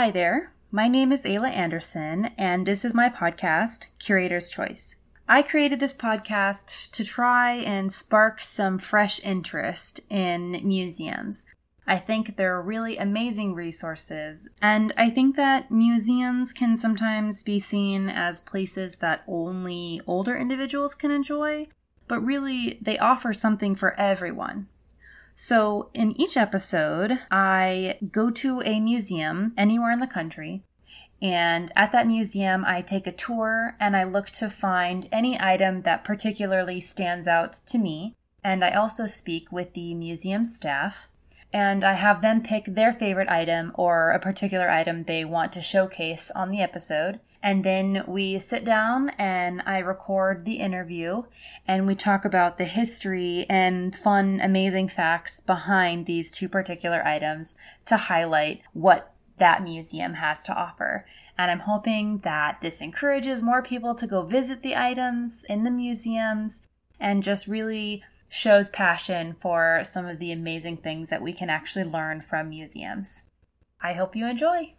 Hi there. My name is Ayla Anderson, and this is my podcast, Curator's Choice. I created this podcast to try and spark some fresh interest in museums. I think they're really amazing resources, and I think that museums can sometimes be seen as places that only older individuals can enjoy, but really they offer something for everyone. So, in each episode, I go to a museum anywhere in the country. And at that museum, I take a tour and I look to find any item that particularly stands out to me. And I also speak with the museum staff. And I have them pick their favorite item or a particular item they want to showcase on the episode. And then we sit down and I record the interview and we talk about the history and fun, amazing facts behind these two particular items to highlight what that museum has to offer. And I'm hoping that this encourages more people to go visit the items in the museums and just really shows passion for some of the amazing things that we can actually learn from museums. I hope you enjoy.